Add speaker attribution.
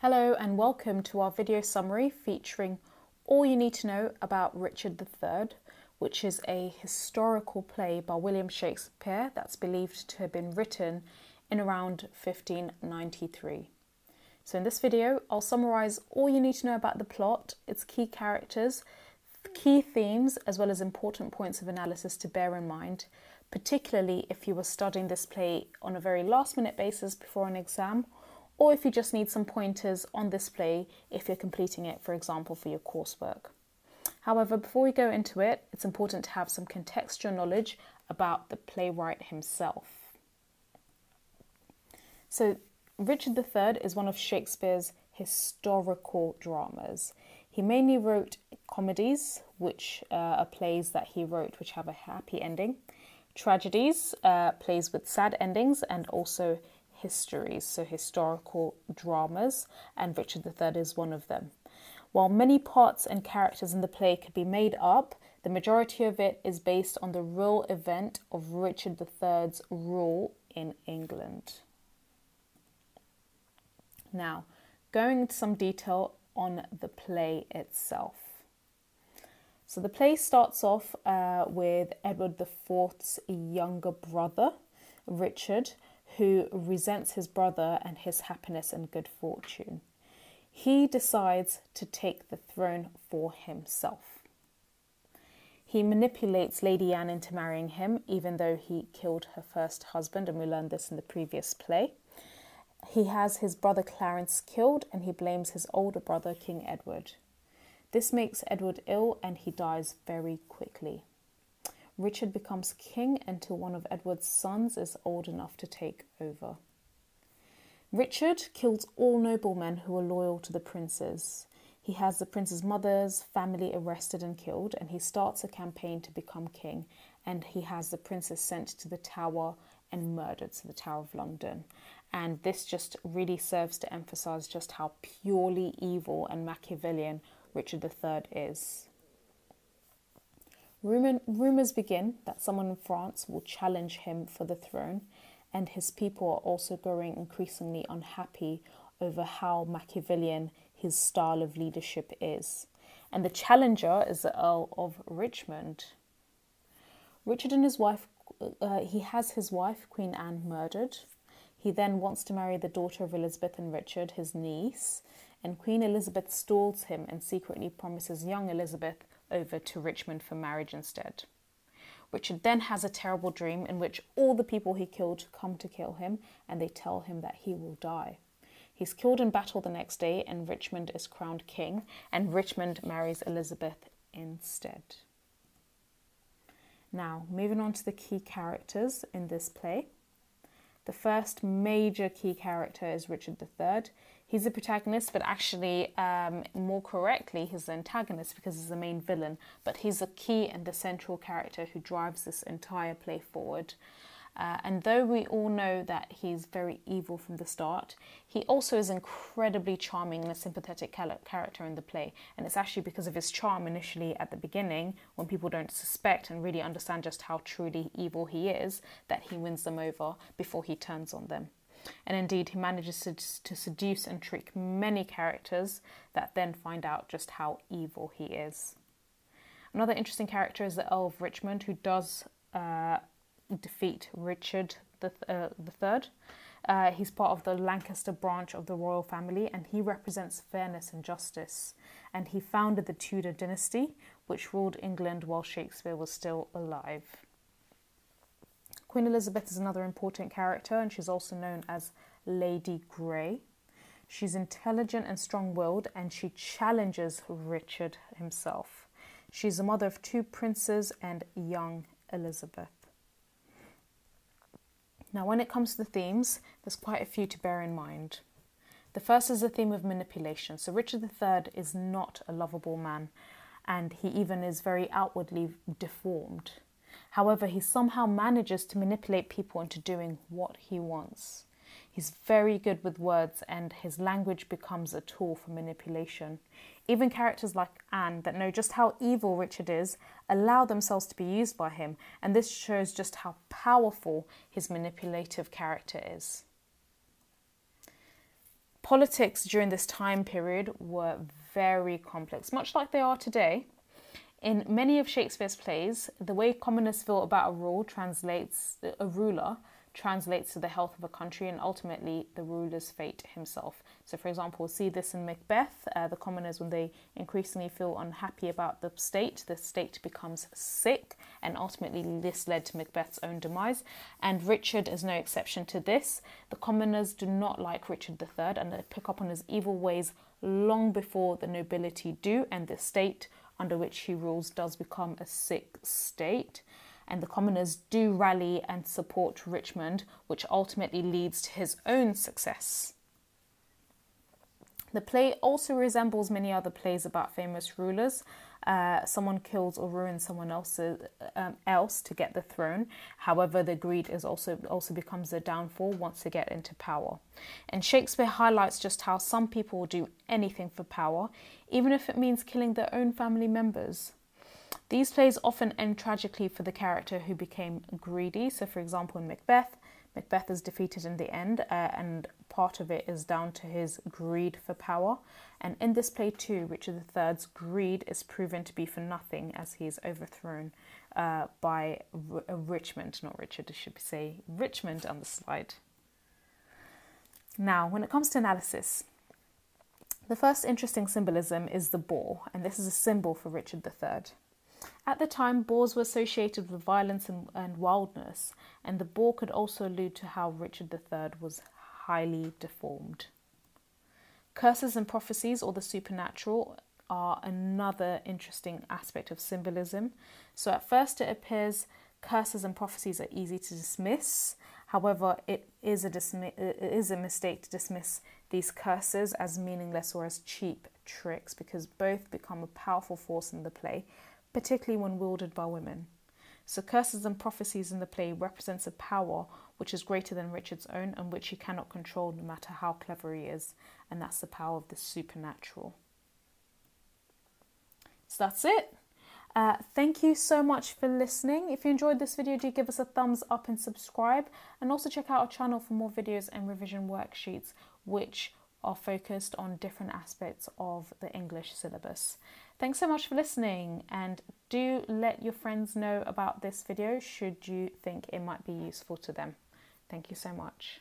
Speaker 1: Hello and welcome to our video summary featuring all you need to know about Richard III, which is a historical play by William Shakespeare that's believed to have been written in around 1593. So in this video, I'll summarise all you need to know about the plot, its key characters, key themes, as well as important points of analysis to bear in mind, particularly if you were studying this play on a very last minute basis before an exam, or if you just need some pointers on this play if you're completing it, for example, for your coursework. However, before we go into it, it's important to have some contextual knowledge about the playwright himself. So, Richard III is one of Shakespeare's historical dramas. He mainly wrote comedies, which uh, are plays that he wrote which have a happy ending, tragedies, uh, plays with sad endings, and also histories, so historical dramas, and Richard III is one of them. While many parts and characters in the play could be made up, the majority of it is based on the real event of Richard III's rule in England. Now, going into some detail on the play itself. So the play starts off uh, with Edward IV's younger brother, Richard, who resents his brother and his happiness and good fortune. He decides to take the throne for himself. He manipulates Lady Anne into marrying him, even though he killed her first husband, and we learned this in the previous play. He has his brother Clarence killed and he blames his older brother, King Edward. This makes Edward ill and he dies very quickly. Richard becomes king until one of Edward's sons is old enough to take over. Richard kills all noblemen who are loyal to the princes. He has the prince's mother's family arrested and killed, and he starts a campaign to become king. And he has the princess sent to the Tower and murdered, to the Tower of London. And this just really serves to emphasize just how purely evil and Machiavellian Richard III is. Rumours begin that someone in France will challenge him for the throne, and his people are also growing increasingly unhappy over how Machiavellian his style of leadership is. And the challenger is the Earl of Richmond. Richard and his wife, uh, he has his wife, Queen Anne, murdered. He then wants to marry the daughter of Elizabeth and Richard, his niece, and Queen Elizabeth stalls him and secretly promises young Elizabeth over to Richmond for marriage instead. Richard then has a terrible dream in which all the people he killed come to kill him and they tell him that he will die. He's killed in battle the next day, and Richmond is crowned king, and Richmond marries Elizabeth instead. Now, moving on to the key characters in this play. The first major key character is Richard III. He's the protagonist, but actually, um, more correctly, he's the antagonist because he's the main villain. But he's a key and the central character who drives this entire play forward. Uh, and though we all know that he's very evil from the start, he also is incredibly charming and a sympathetic character in the play. And it's actually because of his charm initially at the beginning, when people don't suspect and really understand just how truly evil he is, that he wins them over before he turns on them. And indeed, he manages to, to seduce and trick many characters that then find out just how evil he is. Another interesting character is the Earl of Richmond, who does uh, defeat Richard the, uh, the Third. Uh, he's part of the Lancaster branch of the royal family and he represents fairness and justice. And he founded the Tudor dynasty, which ruled England while Shakespeare was still alive. Queen Elizabeth is another important character and she's also known as Lady Grey. She's intelligent and strong willed and she challenges Richard himself. She's the mother of two princes and young Elizabeth. Now, when it comes to the themes, there's quite a few to bear in mind. The first is the theme of manipulation. So, Richard III is not a lovable man, and he even is very outwardly deformed. However, he somehow manages to manipulate people into doing what he wants. He's very good with words, and his language becomes a tool for manipulation. Even characters like Anne, that know just how evil Richard is, allow themselves to be used by him, and this shows just how powerful his manipulative character is. Politics during this time period were very complex, much like they are today. In many of Shakespeare's plays, the way commoners feel about a rule translates a ruler translates to the health of a country and ultimately the ruler's fate himself. So, for example, see this in Macbeth. Uh, the commoners, when they increasingly feel unhappy about the state, the state becomes sick, and ultimately this led to Macbeth's own demise. And Richard is no exception to this. The commoners do not like Richard III and they pick up on his evil ways long before the nobility do, and the state under which he rules does become a sick state and the commoners do rally and support Richmond, which ultimately leads to his own success. The play also resembles many other plays about famous rulers. Uh, someone kills or ruins someone else's, um, else to get the throne. However, the greed is also also becomes a downfall once they get into power. And Shakespeare highlights just how some people will do anything for power, even if it means killing their own family members. These plays often end tragically for the character who became greedy. So, for example, in Macbeth, Macbeth is defeated in the end, uh, and part of it is down to his greed for power. And in this play, too, Richard III's greed is proven to be for nothing as he is overthrown uh, by R- uh, Richmond, not Richard, I should say Richmond on the slide. Now, when it comes to analysis, the first interesting symbolism is the boar, and this is a symbol for Richard III. At the time, boars were associated with violence and, and wildness, and the boar could also allude to how Richard III was highly deformed. Curses and prophecies, or the supernatural, are another interesting aspect of symbolism. So, at first, it appears curses and prophecies are easy to dismiss. However, it is a, dismi- it is a mistake to dismiss these curses as meaningless or as cheap tricks because both become a powerful force in the play particularly when wielded by women. So curses and prophecies in the play represents a power which is greater than Richard's own and which he cannot control no matter how clever he is, and that's the power of the supernatural. So that's it. Uh, thank you so much for listening. If you enjoyed this video, do give us a thumbs up and subscribe. And also check out our channel for more videos and revision worksheets, which are focused on different aspects of the English syllabus. Thanks so much for listening and do let your friends know about this video should you think it might be useful to them. Thank you so much.